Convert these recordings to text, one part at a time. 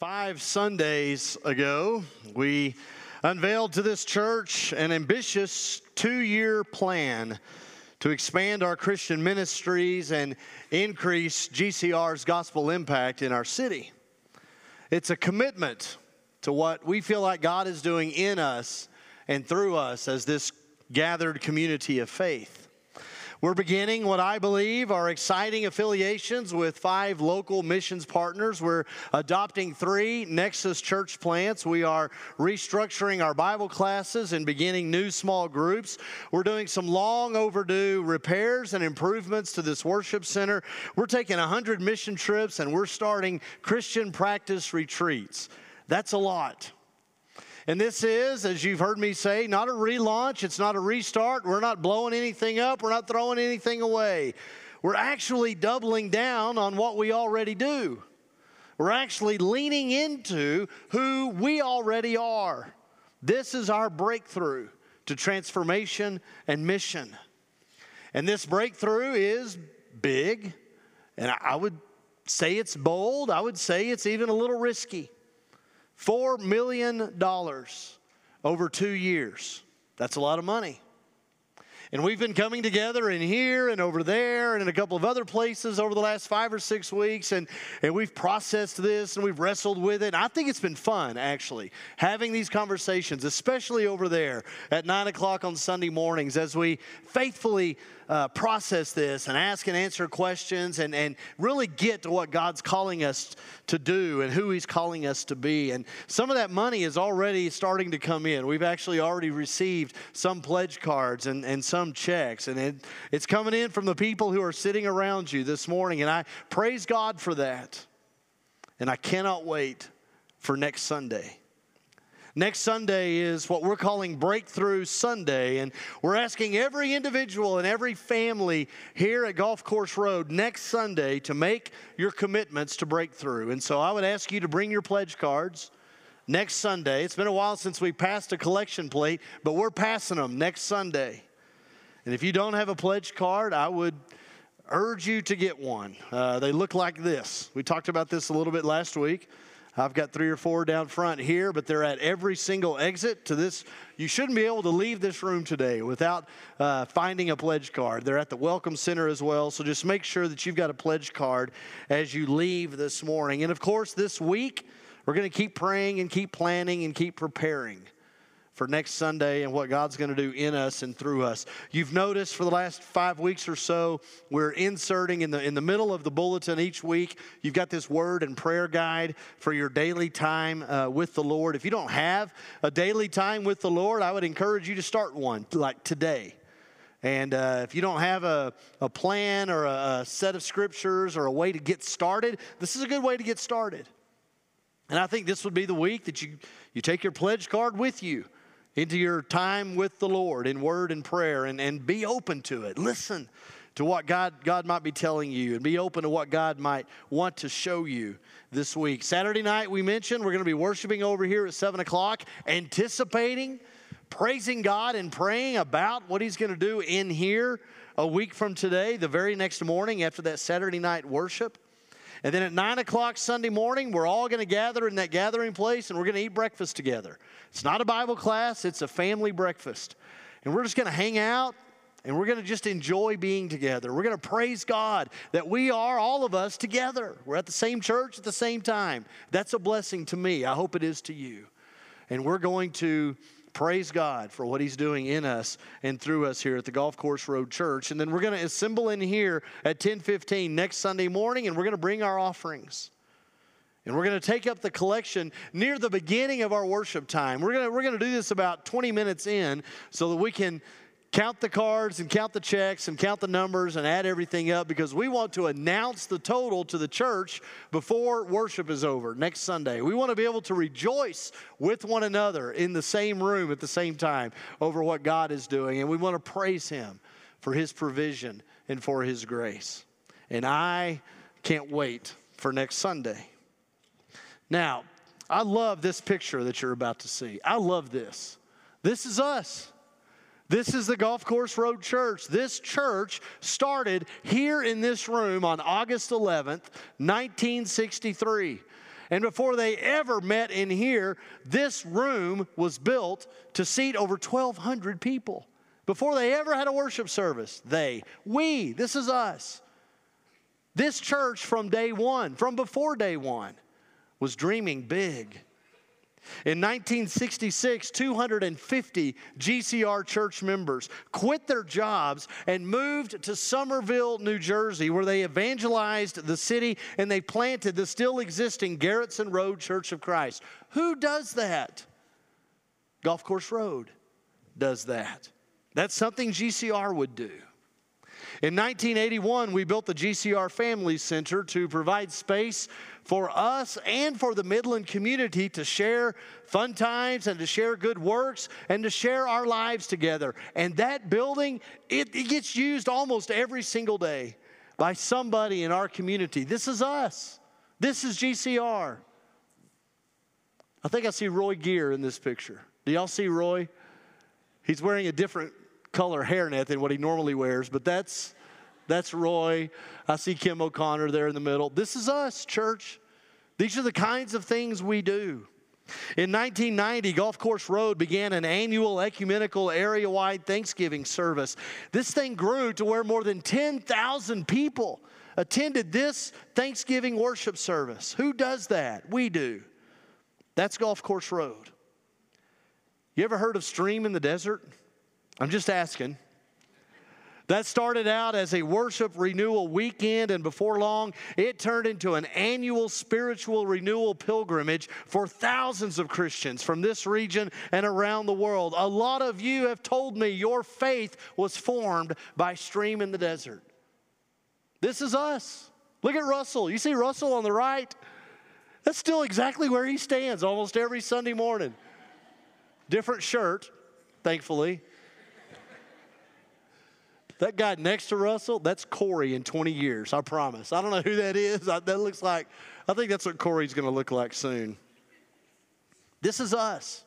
Five Sundays ago, we unveiled to this church an ambitious two year plan to expand our Christian ministries and increase GCR's gospel impact in our city. It's a commitment to what we feel like God is doing in us and through us as this gathered community of faith. We're beginning what I believe are exciting affiliations with five local missions partners. We're adopting three Nexus church plants. We are restructuring our Bible classes and beginning new small groups. We're doing some long overdue repairs and improvements to this worship center. We're taking 100 mission trips and we're starting Christian practice retreats. That's a lot. And this is, as you've heard me say, not a relaunch, it's not a restart. We're not blowing anything up, we're not throwing anything away. We're actually doubling down on what we already do. We're actually leaning into who we already are. This is our breakthrough to transformation and mission. And this breakthrough is big, and I would say it's bold. I would say it's even a little risky. $4 million over two years. That's a lot of money. And we've been coming together in here and over there and in a couple of other places over the last five or six weeks. And, and we've processed this and we've wrestled with it. And I think it's been fun, actually, having these conversations, especially over there at nine o'clock on Sunday mornings as we faithfully uh, process this and ask and answer questions and, and really get to what God's calling us to do and who He's calling us to be. And some of that money is already starting to come in. We've actually already received some pledge cards and, and some checks, and it, it's coming in from the people who are sitting around you this morning. And I praise God for that. And I cannot wait for next Sunday. Next Sunday is what we're calling Breakthrough Sunday, and we're asking every individual and every family here at Golf Course Road next Sunday to make your commitments to breakthrough. And so I would ask you to bring your pledge cards next Sunday. It's been a while since we passed a collection plate, but we're passing them next Sunday. And if you don't have a pledge card, I would urge you to get one. Uh, they look like this. We talked about this a little bit last week. I've got three or four down front here, but they're at every single exit to this. You shouldn't be able to leave this room today without uh, finding a pledge card. They're at the Welcome Center as well, so just make sure that you've got a pledge card as you leave this morning. And of course, this week, we're going to keep praying and keep planning and keep preparing for next Sunday and what God's going to do in us and through us. You've noticed for the last five weeks or so, we're inserting in the in the middle of the bulletin each week. You've got this word and prayer guide for your daily time uh, with the Lord. If you don't have a daily time with the Lord, I would encourage you to start one like today. And uh, if you don't have a, a plan or a, a set of scriptures or a way to get started, this is a good way to get started. And I think this would be the week that you, you take your pledge card with you into your time with the Lord in word and prayer and, and be open to it. Listen to what God, God might be telling you and be open to what God might want to show you this week. Saturday night, we mentioned we're going to be worshiping over here at 7 o'clock, anticipating, praising God, and praying about what He's going to do in here a week from today, the very next morning after that Saturday night worship. And then at 9 o'clock Sunday morning, we're all going to gather in that gathering place and we're going to eat breakfast together. It's not a Bible class, it's a family breakfast. And we're just going to hang out and we're going to just enjoy being together. We're going to praise God that we are, all of us, together. We're at the same church at the same time. That's a blessing to me. I hope it is to you. And we're going to praise God for what He's doing in us and through us here at the Golf Course Road Church. And then we're going to assemble in here at 10:15 next Sunday morning, and we're going to bring our offerings. And we're going to take up the collection near the beginning of our worship time. We're going to, we're going to do this about 20 minutes in so that we can count the cards and count the checks and count the numbers and add everything up because we want to announce the total to the church before worship is over next Sunday. We want to be able to rejoice with one another in the same room at the same time over what God is doing. And we want to praise Him for His provision and for His grace. And I can't wait for next Sunday. Now, I love this picture that you're about to see. I love this. This is us. This is the Golf Course Road Church. This church started here in this room on August 11th, 1963. And before they ever met in here, this room was built to seat over 1,200 people. Before they ever had a worship service, they, we, this is us. This church from day one, from before day one, was dreaming big. In 1966, 250 GCR church members quit their jobs and moved to Somerville, New Jersey, where they evangelized the city and they planted the still existing Garretson Road Church of Christ. Who does that? Golf Course Road does that. That's something GCR would do. In 1981, we built the GCR Family Center to provide space for us and for the Midland community to share fun times and to share good works and to share our lives together. And that building, it, it gets used almost every single day by somebody in our community. This is us. This is GCR. I think I see Roy Gear in this picture. Do y'all see Roy? He's wearing a different color hairnet than what he normally wears, but that's that's Roy. I see Kim O'Connor there in the middle. This is us, church. These are the kinds of things we do. In 1990, Golf Course Road began an annual ecumenical area wide Thanksgiving service. This thing grew to where more than 10,000 people attended this Thanksgiving worship service. Who does that? We do. That's Golf Course Road. You ever heard of Stream in the Desert? I'm just asking. That started out as a worship renewal weekend, and before long, it turned into an annual spiritual renewal pilgrimage for thousands of Christians from this region and around the world. A lot of you have told me your faith was formed by Stream in the Desert. This is us. Look at Russell. You see Russell on the right? That's still exactly where he stands almost every Sunday morning. Different shirt, thankfully. That guy next to Russell, that's Corey in 20 years, I promise. I don't know who that is. I, that looks like, I think that's what Corey's going to look like soon. This is us.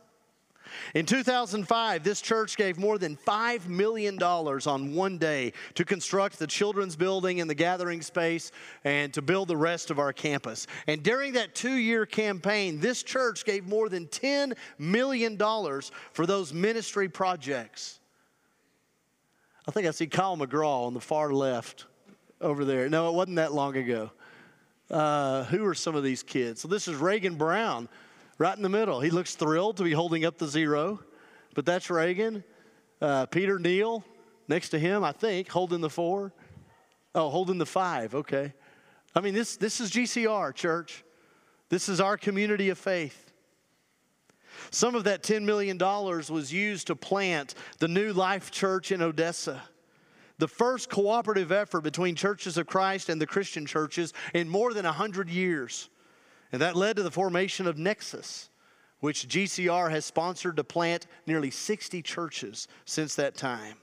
In 2005, this church gave more than $5 million on one day to construct the children's building and the gathering space and to build the rest of our campus. And during that two year campaign, this church gave more than $10 million for those ministry projects. I think I see Kyle McGraw on the far left over there. No, it wasn't that long ago. Uh, who are some of these kids? So this is Reagan Brown right in the middle. He looks thrilled to be holding up the zero, but that's Reagan. Uh, Peter Neal next to him, I think, holding the four. Oh, holding the five. Okay. I mean, this, this is GCR, church. This is our community of faith. Some of that $10 million was used to plant the New Life Church in Odessa. The first cooperative effort between churches of Christ and the Christian churches in more than 100 years. And that led to the formation of Nexus, which GCR has sponsored to plant nearly 60 churches since that time.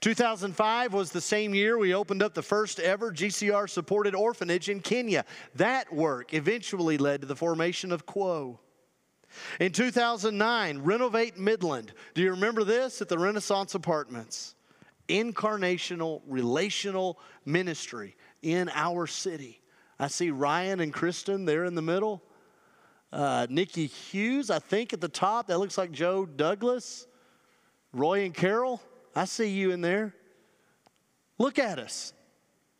2005 was the same year we opened up the first ever GCR supported orphanage in Kenya. That work eventually led to the formation of Quo. In 2009, Renovate Midland. Do you remember this at the Renaissance Apartments? Incarnational, relational ministry in our city. I see Ryan and Kristen there in the middle. Uh, Nikki Hughes, I think, at the top. That looks like Joe Douglas. Roy and Carol, I see you in there. Look at us.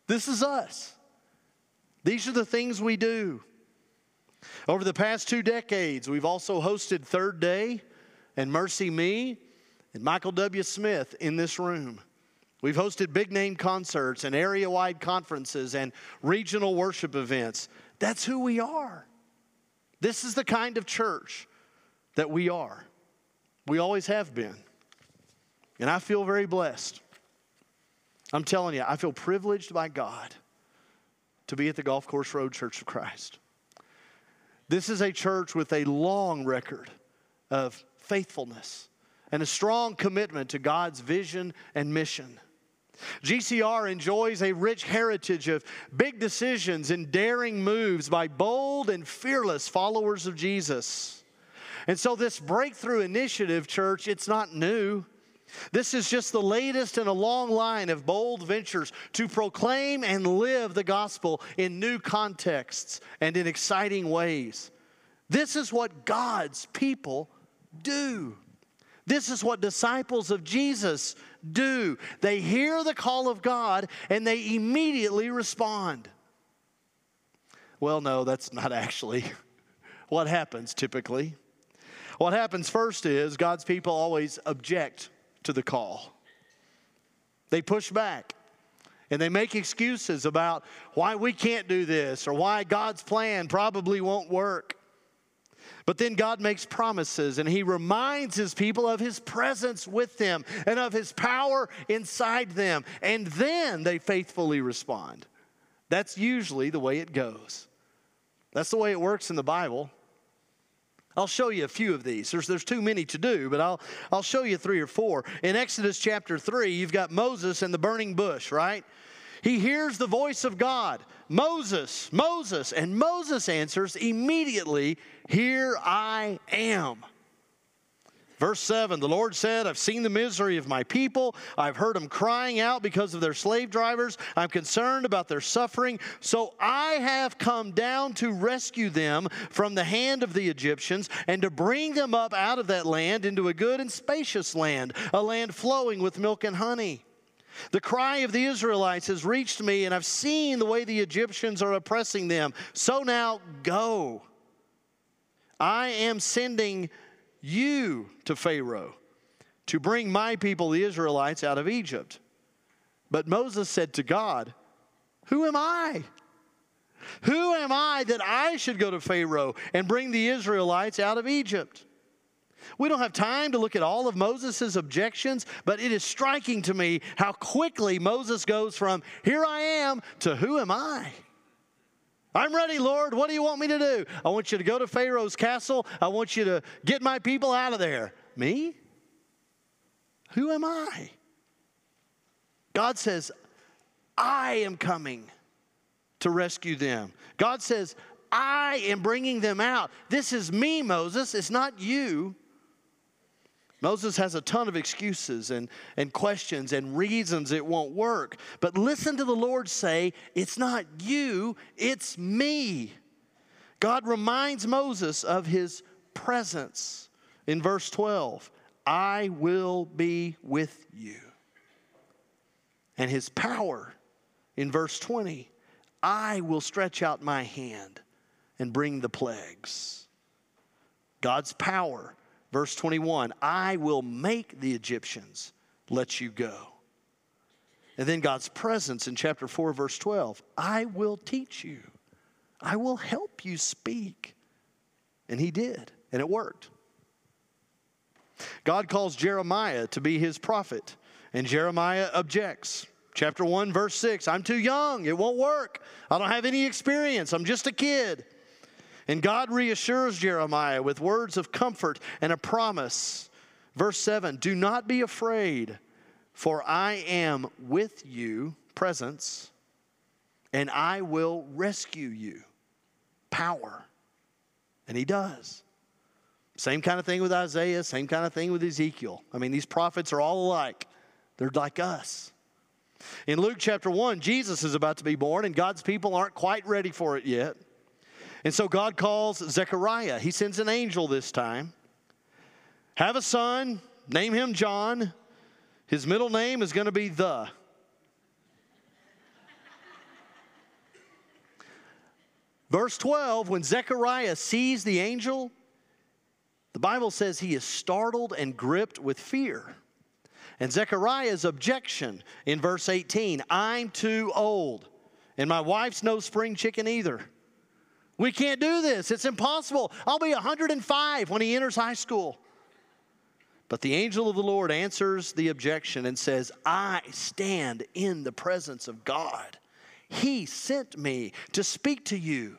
This is us. These are the things we do. Over the past two decades, we've also hosted Third Day and MercyMe and Michael W. Smith in this room. We've hosted big name concerts and area wide conferences and regional worship events. That's who we are. This is the kind of church that we are. We always have been. And I feel very blessed. I'm telling you, I feel privileged by God to be at the Golf Course Road Church of Christ. This is a church with a long record of faithfulness and a strong commitment to God's vision and mission. GCR enjoys a rich heritage of big decisions and daring moves by bold and fearless followers of Jesus. And so, this breakthrough initiative, church, it's not new. This is just the latest in a long line of bold ventures to proclaim and live the gospel in new contexts and in exciting ways. This is what God's people do. This is what disciples of Jesus do. They hear the call of God and they immediately respond. Well, no, that's not actually what happens typically. What happens first is God's people always object to the call. They push back and they make excuses about why we can't do this or why God's plan probably won't work. But then God makes promises and He reminds His people of His presence with them and of His power inside them. And then they faithfully respond. That's usually the way it goes. That's the way it works in the Bible. I'll show you a few of these. There's, there's too many to do, but I'll, I'll show you three or four. In Exodus chapter 3, you've got Moses and the burning bush, right? He hears the voice of God Moses, Moses. And Moses answers immediately, Here I am. Verse 7 The Lord said, I've seen the misery of my people. I've heard them crying out because of their slave drivers. I'm concerned about their suffering. So I have come down to rescue them from the hand of the Egyptians and to bring them up out of that land into a good and spacious land, a land flowing with milk and honey. The cry of the Israelites has reached me, and I've seen the way the Egyptians are oppressing them. So now go. I am sending you to Pharaoh to bring my people, the Israelites, out of Egypt. But Moses said to God, Who am I? Who am I that I should go to Pharaoh and bring the Israelites out of Egypt? We don't have time to look at all of Moses' objections, but it is striking to me how quickly Moses goes from, Here I am, to Who am I? I'm ready, Lord. What do you want me to do? I want you to go to Pharaoh's castle. I want you to get my people out of there. Me? Who am I? God says, I am coming to rescue them. God says, I am bringing them out. This is me, Moses. It's not you. Moses has a ton of excuses and, and questions and reasons it won't work. But listen to the Lord say, It's not you, it's me. God reminds Moses of his presence in verse 12 I will be with you. And his power in verse 20 I will stretch out my hand and bring the plagues. God's power Verse 21 I will make the Egyptians let you go. And then God's presence in chapter 4, verse 12 I will teach you, I will help you speak. And he did, and it worked. God calls Jeremiah to be his prophet, and Jeremiah objects. Chapter 1, verse 6 I'm too young, it won't work. I don't have any experience, I'm just a kid. And God reassures Jeremiah with words of comfort and a promise. Verse 7 Do not be afraid, for I am with you, presence, and I will rescue you. Power. And he does. Same kind of thing with Isaiah, same kind of thing with Ezekiel. I mean, these prophets are all alike, they're like us. In Luke chapter 1, Jesus is about to be born, and God's people aren't quite ready for it yet. And so God calls Zechariah. He sends an angel this time. Have a son, name him John. His middle name is going to be the. Verse 12, when Zechariah sees the angel, the Bible says he is startled and gripped with fear. And Zechariah's objection in verse 18 I'm too old, and my wife's no spring chicken either. We can't do this. It's impossible. I'll be 105 when he enters high school. But the angel of the Lord answers the objection and says, I stand in the presence of God. He sent me to speak to you.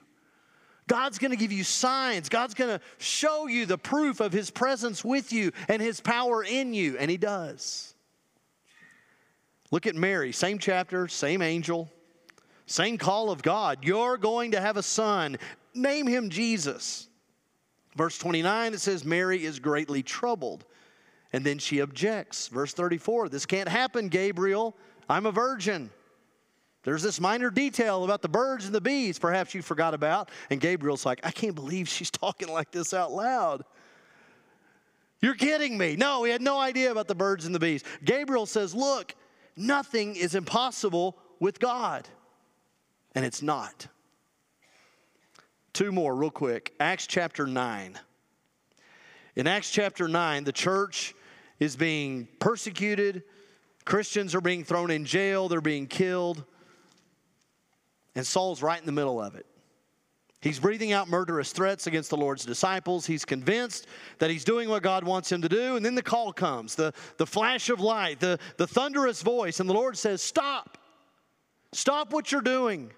God's going to give you signs. God's going to show you the proof of His presence with you and His power in you. And He does. Look at Mary, same chapter, same angel. Same call of God. You're going to have a son. Name him Jesus. Verse 29, it says, Mary is greatly troubled And then she objects. Verse 34 This can't happen, Gabriel. I'm a virgin. There's this minor detail about the birds and the bees, perhaps you forgot about. And Gabriel's like, I can't believe she's talking like this out loud. You're kidding me. No, he had no idea about the birds and the bees. Gabriel says, Look, nothing is impossible with God. And it's not. Two more, real quick. Acts chapter 9. In Acts chapter 9, the church is being persecuted, Christians are being thrown in jail, they're being killed, and Saul's right in the middle of it. He's breathing out murderous threats against the Lord's disciples. He's convinced that he's doing what God wants him to do. And then the call comes the, the flash of light, the, the thunderous voice. And the Lord says, Stop. Stop what you're doing.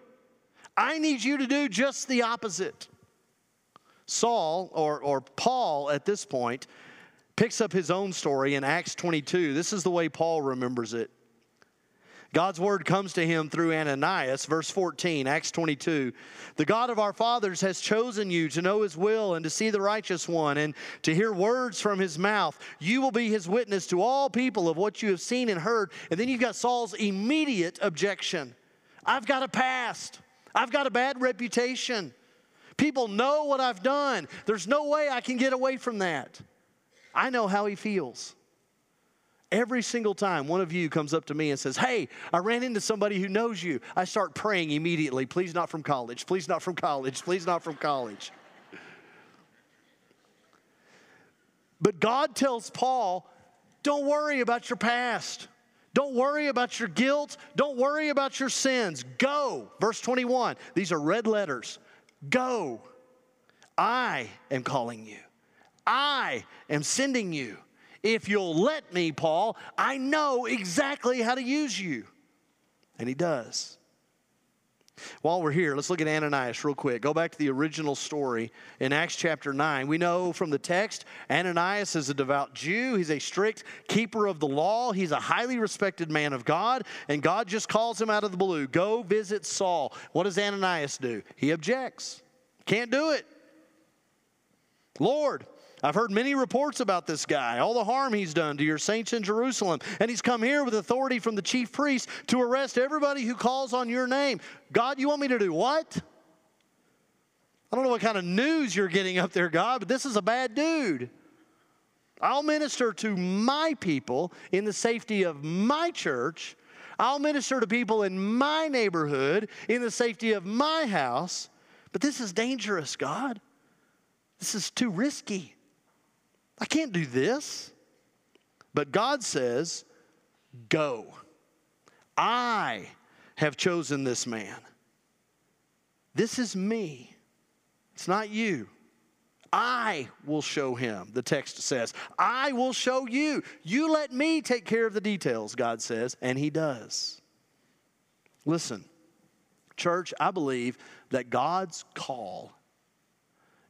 I need you to do just the opposite. Saul, or, or Paul at this point, picks up his own story in Acts 22. This is the way Paul remembers it. God's word comes to him through Ananias, verse 14, Acts 22. The God of our fathers has chosen you to know his will and to see the righteous one and to hear words from his mouth. You will be his witness to all people of what you have seen and heard. And then you've got Saul's immediate objection I've got a past, I've got a bad reputation. People know what I've done. There's no way I can get away from that. I know how he feels. Every single time one of you comes up to me and says, Hey, I ran into somebody who knows you, I start praying immediately, please not from college, please not from college, please not from college. But God tells Paul, Don't worry about your past. Don't worry about your guilt. Don't worry about your sins. Go. Verse 21. These are red letters. Go. I am calling you. I am sending you. If you'll let me, Paul, I know exactly how to use you. And he does. While we're here, let's look at Ananias real quick. Go back to the original story in Acts chapter 9. We know from the text Ananias is a devout Jew. He's a strict keeper of the law. He's a highly respected man of God, and God just calls him out of the blue Go visit Saul. What does Ananias do? He objects. Can't do it. Lord, I've heard many reports about this guy, all the harm he's done to your saints in Jerusalem. And he's come here with authority from the chief priest to arrest everybody who calls on your name. God, you want me to do what? I don't know what kind of news you're getting up there, God, but this is a bad dude. I'll minister to my people in the safety of my church. I'll minister to people in my neighborhood in the safety of my house. But this is dangerous, God. This is too risky. I can't do this. But God says, Go. I have chosen this man. This is me. It's not you. I will show him, the text says. I will show you. You let me take care of the details, God says, and he does. Listen, church, I believe that God's call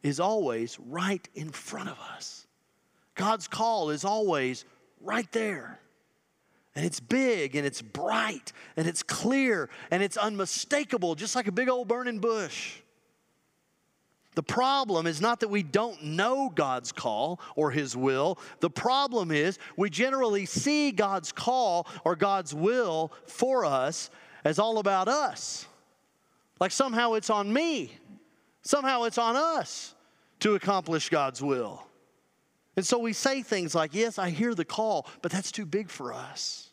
is always right in front of us. God's call is always right there. And it's big and it's bright and it's clear and it's unmistakable, just like a big old burning bush. The problem is not that we don't know God's call or His will. The problem is we generally see God's call or God's will for us as all about us. Like somehow it's on me, somehow it's on us to accomplish God's will. And so we say things like, Yes, I hear the call, but that's too big for us.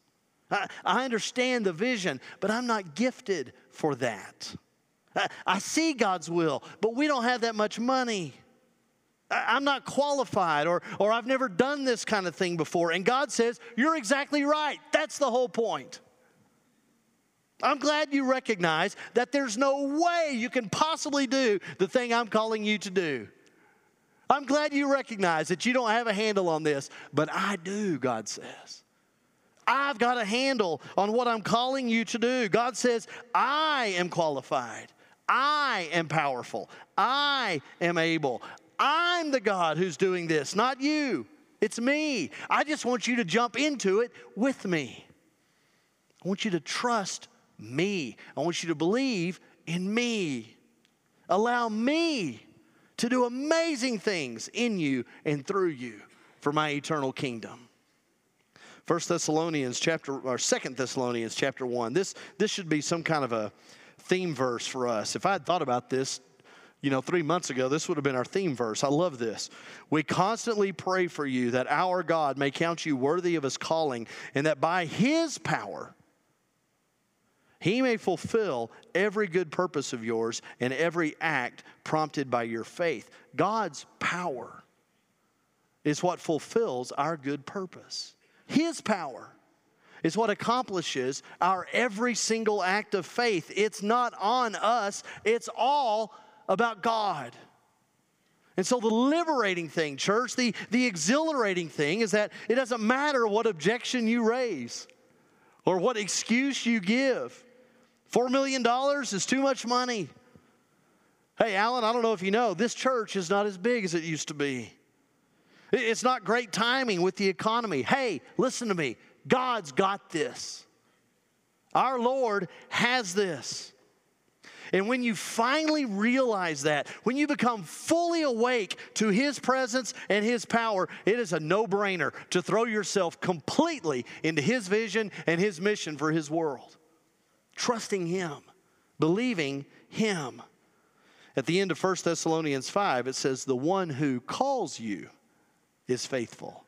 I, I understand the vision, but I'm not gifted for that. I, I see God's will, but we don't have that much money. I'm not qualified, or, or I've never done this kind of thing before. And God says, You're exactly right. That's the whole point. I'm glad you recognize that there's no way you can possibly do the thing I'm calling you to do. I'm glad you recognize that you don't have a handle on this, but I do, God says. I've got a handle on what I'm calling you to do. God says, I am qualified. I am powerful. I am able. I'm the God who's doing this, not you. It's me. I just want you to jump into it with me. I want you to trust me. I want you to believe in me. Allow me to do amazing things in you and through you for my eternal kingdom. First Thessalonians chapter or Second Thessalonians chapter 1. This this should be some kind of a theme verse for us. If I had thought about this, you know, 3 months ago, this would have been our theme verse. I love this. We constantly pray for you that our God may count you worthy of his calling and that by his power he may fulfill every good purpose of yours and every act prompted by your faith. God's power is what fulfills our good purpose. His power is what accomplishes our every single act of faith. It's not on us, it's all about God. And so, the liberating thing, church, the, the exhilarating thing is that it doesn't matter what objection you raise or what excuse you give. $4 million is too much money. Hey, Alan, I don't know if you know, this church is not as big as it used to be. It's not great timing with the economy. Hey, listen to me. God's got this. Our Lord has this. And when you finally realize that, when you become fully awake to His presence and His power, it is a no brainer to throw yourself completely into His vision and His mission for His world trusting Him, believing Him. At the end of 1 Thessalonians 5, it says, The one who calls you is faithful,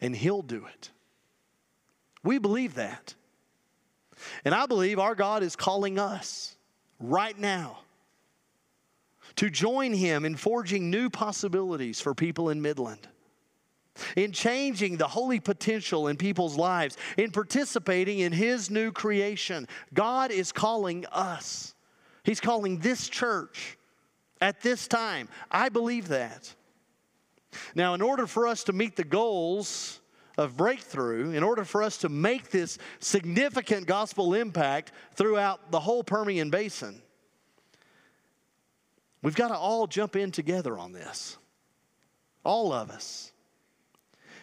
and He'll do it. We believe that. And I believe our God is calling us right now to join Him in forging new possibilities for people in Midland in changing the holy potential in people's lives, in participating in His new creation. God is calling us, He's calling this church at this time. I believe that. Now, in order for us to meet the goals of breakthrough, in order for us to make this significant gospel impact throughout the whole Permian Basin, we've got to all jump in together on this. All of us.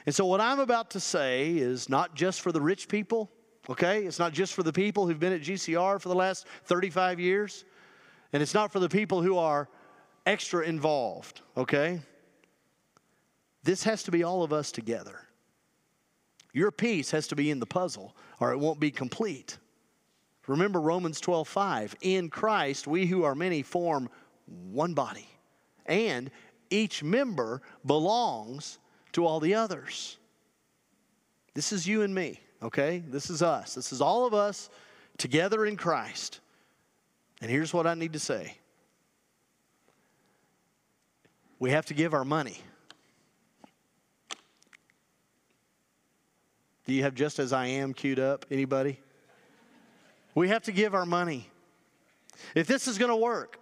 And so, what I'm about to say is not just for the rich people, okay? It's not just for the people who've been at GCR for the last 35 years, and it's not for the people who are extra involved, okay? This has to be all of us together. Your piece has to be in the puzzle, or it won't be complete. Remember Romans 12 5. In Christ, we who are many form one body, and each member belongs to all the others. This is you and me, okay? This is us. This is all of us together in Christ. And here's what I need to say we have to give our money. Do you have just as I am queued up? Anybody? We have to give our money. If this is going to work,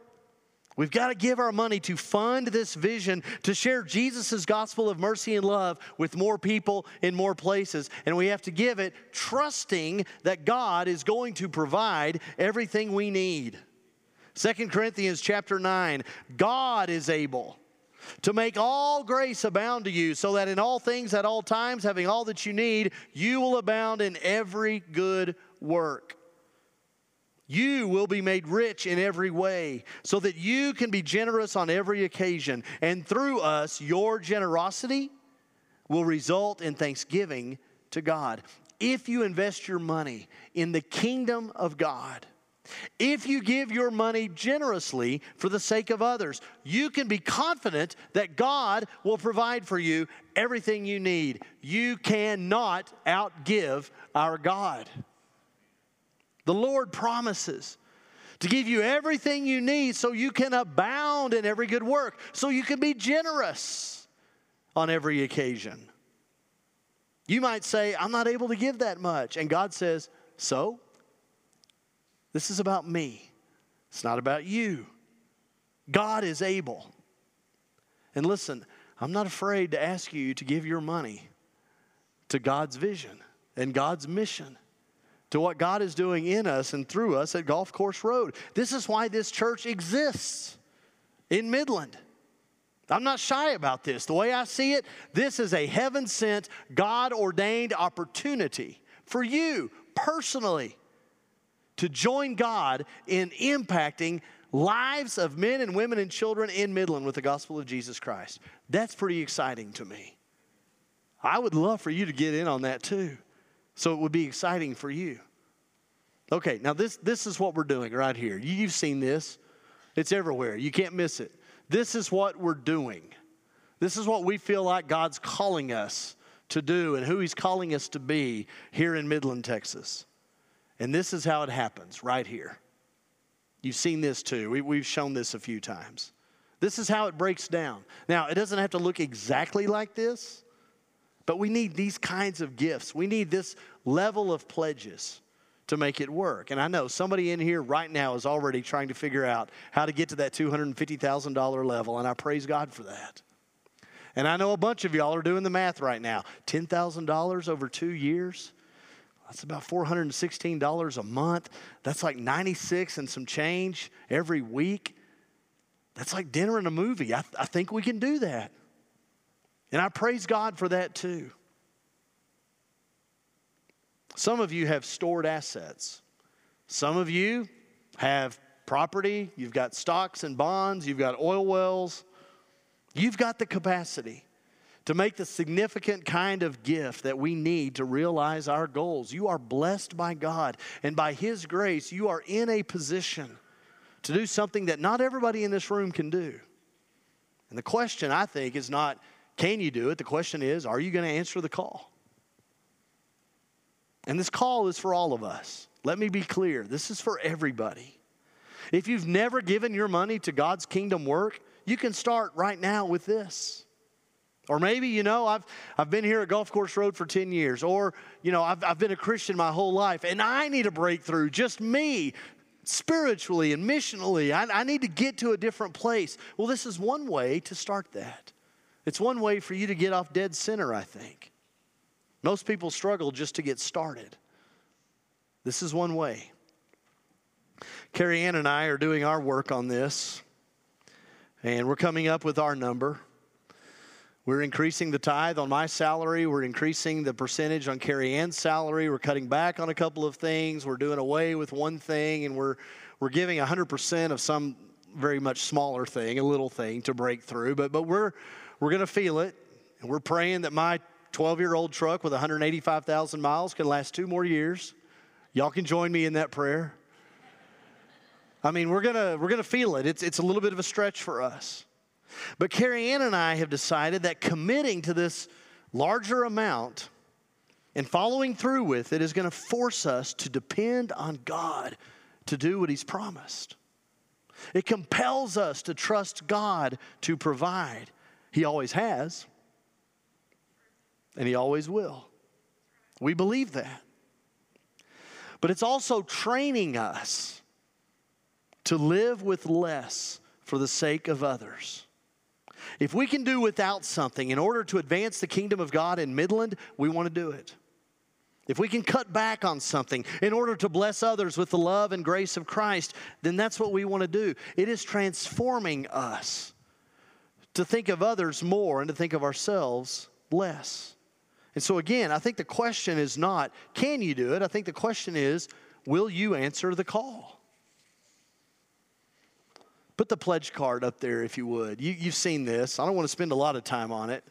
We've got to give our money to fund this vision to share Jesus' gospel of mercy and love with more people in more places. And we have to give it trusting that God is going to provide everything we need. 2 Corinthians chapter 9 God is able to make all grace abound to you, so that in all things at all times, having all that you need, you will abound in every good work. You will be made rich in every way, so that you can be generous on every occasion. And through us, your generosity will result in thanksgiving to God. If you invest your money in the kingdom of God, if you give your money generously for the sake of others, you can be confident that God will provide for you everything you need. You cannot outgive our God. The Lord promises to give you everything you need so you can abound in every good work, so you can be generous on every occasion. You might say, I'm not able to give that much. And God says, So? This is about me, it's not about you. God is able. And listen, I'm not afraid to ask you to give your money to God's vision and God's mission to what God is doing in us and through us at Golf Course Road. This is why this church exists in Midland. I'm not shy about this. The way I see it, this is a heaven sent, God ordained opportunity for you personally to join God in impacting lives of men and women and children in Midland with the gospel of Jesus Christ. That's pretty exciting to me. I would love for you to get in on that too. So it would be exciting for you. Okay, now this, this is what we're doing right here. You've seen this, it's everywhere. You can't miss it. This is what we're doing. This is what we feel like God's calling us to do and who He's calling us to be here in Midland, Texas. And this is how it happens right here. You've seen this too. We, have shown this a few times. This is how it breaks down. Now, it doesn't have to look exactly like this, but we need these kinds of gifts. We need this level of pledges to make it work. And I know somebody in here right now is already trying to figure out how to get to that $250,000 level, and I praise God for that. And I know a bunch of y'all are doing the math right now. $10,000 over two years? That's about $416 a month. That's like 96 and some change every week. That's like dinner and a movie. I, th- I think we can do that. And I praise God for that too. Some of you have stored assets. Some of you have property, you've got stocks and bonds, you've got oil wells. You've got the capacity to make the significant kind of gift that we need to realize our goals. You are blessed by God, and by His grace, you are in a position to do something that not everybody in this room can do. And the question, I think, is not can you do it? The question is are you going to answer the call? And this call is for all of us. Let me be clear this is for everybody. If you've never given your money to God's kingdom work, you can start right now with this. Or maybe, you know, I've, I've been here at Golf Course Road for 10 years. Or, you know, I've, I've been a Christian my whole life and I need a breakthrough, just me, spiritually and missionally. I, I need to get to a different place. Well, this is one way to start that. It's one way for you to get off dead center, I think. Most people struggle just to get started. This is one way. Carrie Ann and I are doing our work on this, and we're coming up with our number. We're increasing the tithe on my salary. We're increasing the percentage on Carrie Ann's salary. We're cutting back on a couple of things. We're doing away with one thing, and we're, we're giving 100% of some very much smaller thing, a little thing to break through. But, but we're, we're going to feel it, and we're praying that my 12 year old truck with 185,000 miles can last two more years. Y'all can join me in that prayer. I mean, we're gonna we're gonna feel it. It's it's a little bit of a stretch for us. But Carrie Ann and I have decided that committing to this larger amount and following through with it is going to force us to depend on God to do what He's promised. It compels us to trust God to provide. He always has and He always will. We believe that. But it's also training us to live with less for the sake of others. If we can do without something in order to advance the kingdom of God in Midland, we want to do it. If we can cut back on something in order to bless others with the love and grace of Christ, then that's what we want to do. It is transforming us to think of others more and to think of ourselves less. And so, again, I think the question is not, can you do it? I think the question is, will you answer the call? Put the pledge card up there if you would. You, have seen this. I don't want to spend a lot of time on it.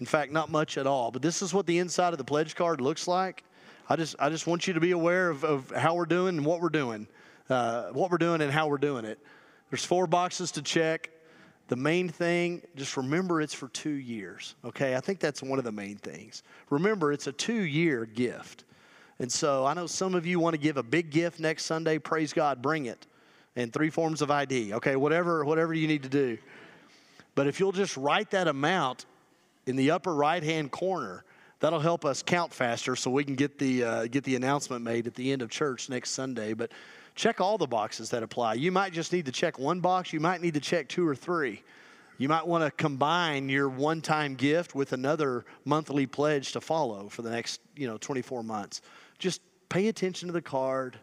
In fact, not much at all. But this is what the inside of the pledge card looks like. I just, I just want you to be aware of, of how we're doing and what we're doing, uh, what we're doing and how we're doing it. There's four boxes to check. The main thing, just remember it's for two years, okay? I think that's one of the main things. Remember, it's a two year gift. And so I know some of you want to give a big gift next Sunday. Praise God, bring it. And three forms of ID, okay? Whatever, whatever you need to do. But if you'll just write that amount in the upper right hand corner, that'll help us count faster so we can get the, uh, get the announcement made at the end of church next Sunday. But check all the boxes that apply. You might just need to check one box, you might need to check two or three. You might want to combine your one time gift with another monthly pledge to follow for the next you know, 24 months. Just pay attention to the card,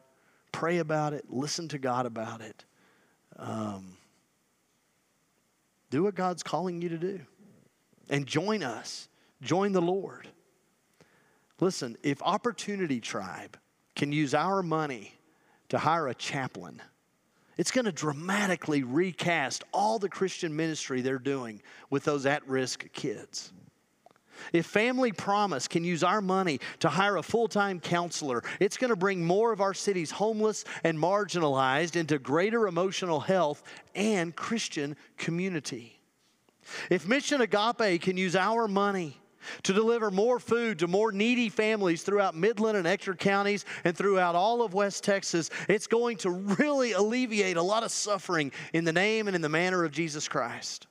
pray about it, listen to God about it. Um, do what God's calling you to do and join us, join the Lord. Listen, if Opportunity Tribe can use our money to hire a chaplain. It's going to dramatically recast all the Christian ministry they're doing with those at risk kids. If Family Promise can use our money to hire a full time counselor, it's going to bring more of our city's homeless and marginalized into greater emotional health and Christian community. If Mission Agape can use our money to deliver more food to more needy families throughout Midland and Ector counties and throughout all of West Texas, it's going to really alleviate a lot of suffering in the name and in the manner of Jesus Christ.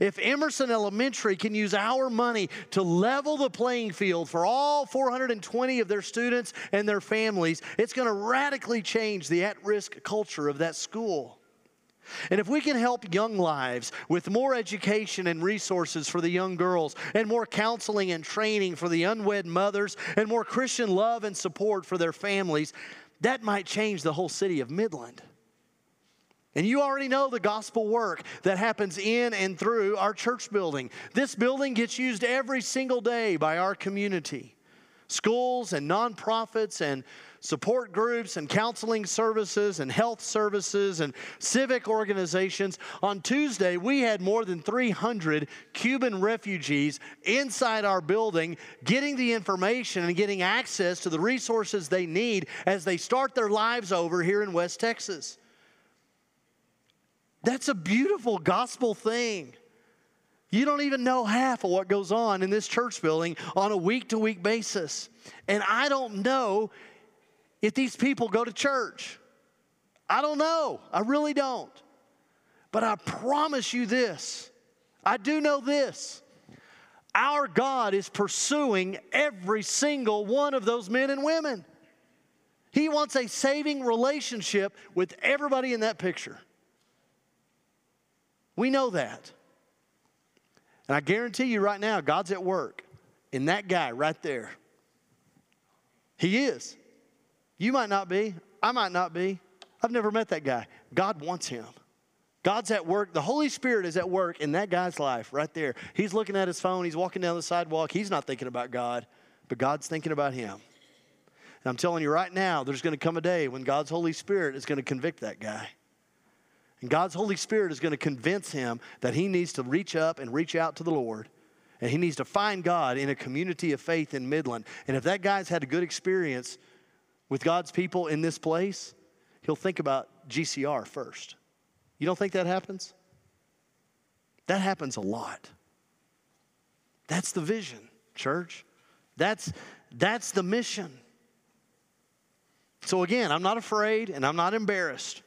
If Emerson Elementary can use our money to level the playing field for all 420 of their students and their families, it's going to radically change the at risk culture of that school. And if we can help young lives with more education and resources for the young girls, and more counseling and training for the unwed mothers, and more Christian love and support for their families, that might change the whole city of Midland. And you already know the gospel work that happens in and through our church building. This building gets used every single day by our community. Schools and nonprofits and support groups and counseling services and health services and civic organizations. On Tuesday, we had more than 300 Cuban refugees inside our building getting the information and getting access to the resources they need as they start their lives over here in West Texas. That's a beautiful gospel thing. You don't even know half of what goes on in this church building on a week to week basis. And I don't know if these people go to church. I don't know. I really don't. But I promise you this I do know this. Our God is pursuing every single one of those men and women. He wants a saving relationship with everybody in that picture. We know that. And I guarantee you right now, God's at work in that guy right there. He is. You might not be. I might not be. I've never met that guy. God wants him. God's at work. The Holy Spirit is at work in that guy's life right there. He's looking at his phone. He's walking down the sidewalk. He's not thinking about God, but God's thinking about him. And I'm telling you right now, there's going to come a day when God's Holy Spirit is going to convict that guy. And God's Holy Spirit is going to convince him that he needs to reach up and reach out to the Lord. And he needs to find God in a community of faith in Midland. And if that guy's had a good experience with God's people in this place, he'll think about GCR first. You don't think that happens? That happens a lot. That's the vision, church. That's, that's the mission. So, again, I'm not afraid and I'm not embarrassed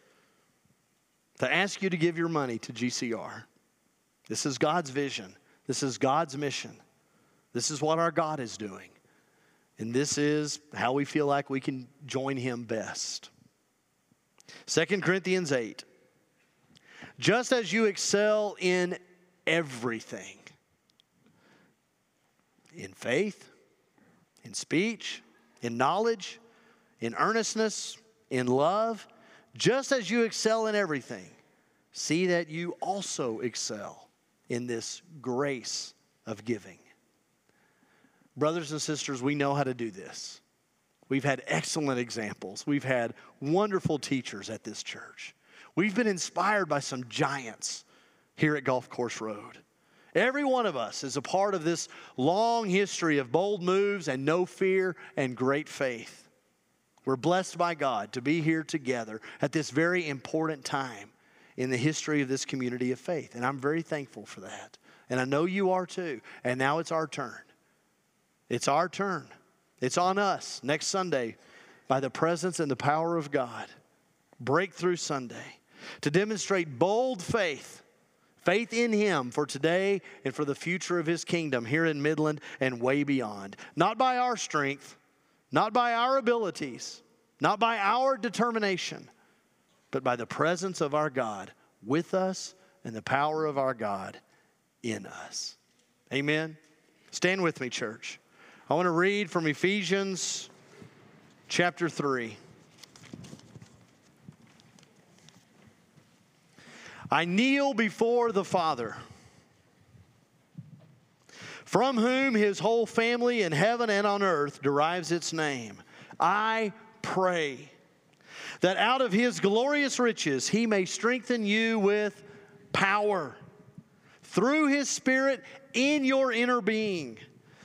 to ask you to give your money to GCR. This is God's vision, this is God's mission, this is what our God is doing. And this is how we feel like we can join him best. 2 Corinthians 8. Just as you excel in everything, in faith, in speech, in knowledge, in earnestness, in love, just as you excel in everything, see that you also excel in this grace of giving. Brothers and sisters, we know how to do this. We've had excellent examples. We've had wonderful teachers at this church. We've been inspired by some giants here at Golf Course Road. Every one of us is a part of this long history of bold moves and no fear and great faith. We're blessed by God to be here together at this very important time in the history of this community of faith. And I'm very thankful for that. And I know you are too. And now it's our turn. It's our turn. It's on us next Sunday by the presence and the power of God. Breakthrough Sunday to demonstrate bold faith, faith in Him for today and for the future of His kingdom here in Midland and way beyond. Not by our strength, not by our abilities, not by our determination, but by the presence of our God with us and the power of our God in us. Amen. Stand with me, church. I want to read from Ephesians chapter 3. I kneel before the Father, from whom his whole family in heaven and on earth derives its name. I pray that out of his glorious riches he may strengthen you with power through his Spirit in your inner being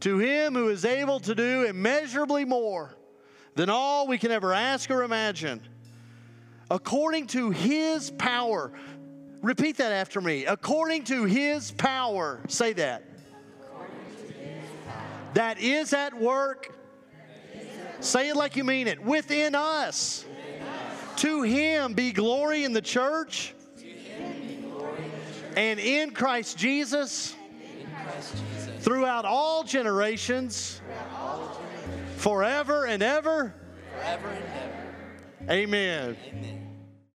to him who is able to do immeasurably more than all we can ever ask or imagine, according to his power. Repeat that after me. According to his power. Say that. That is at work. Say it like you mean it. Within us. To him be glory in the church. And in Christ Jesus throughout all generations, forever and ever. Forever and ever. Amen. Amen.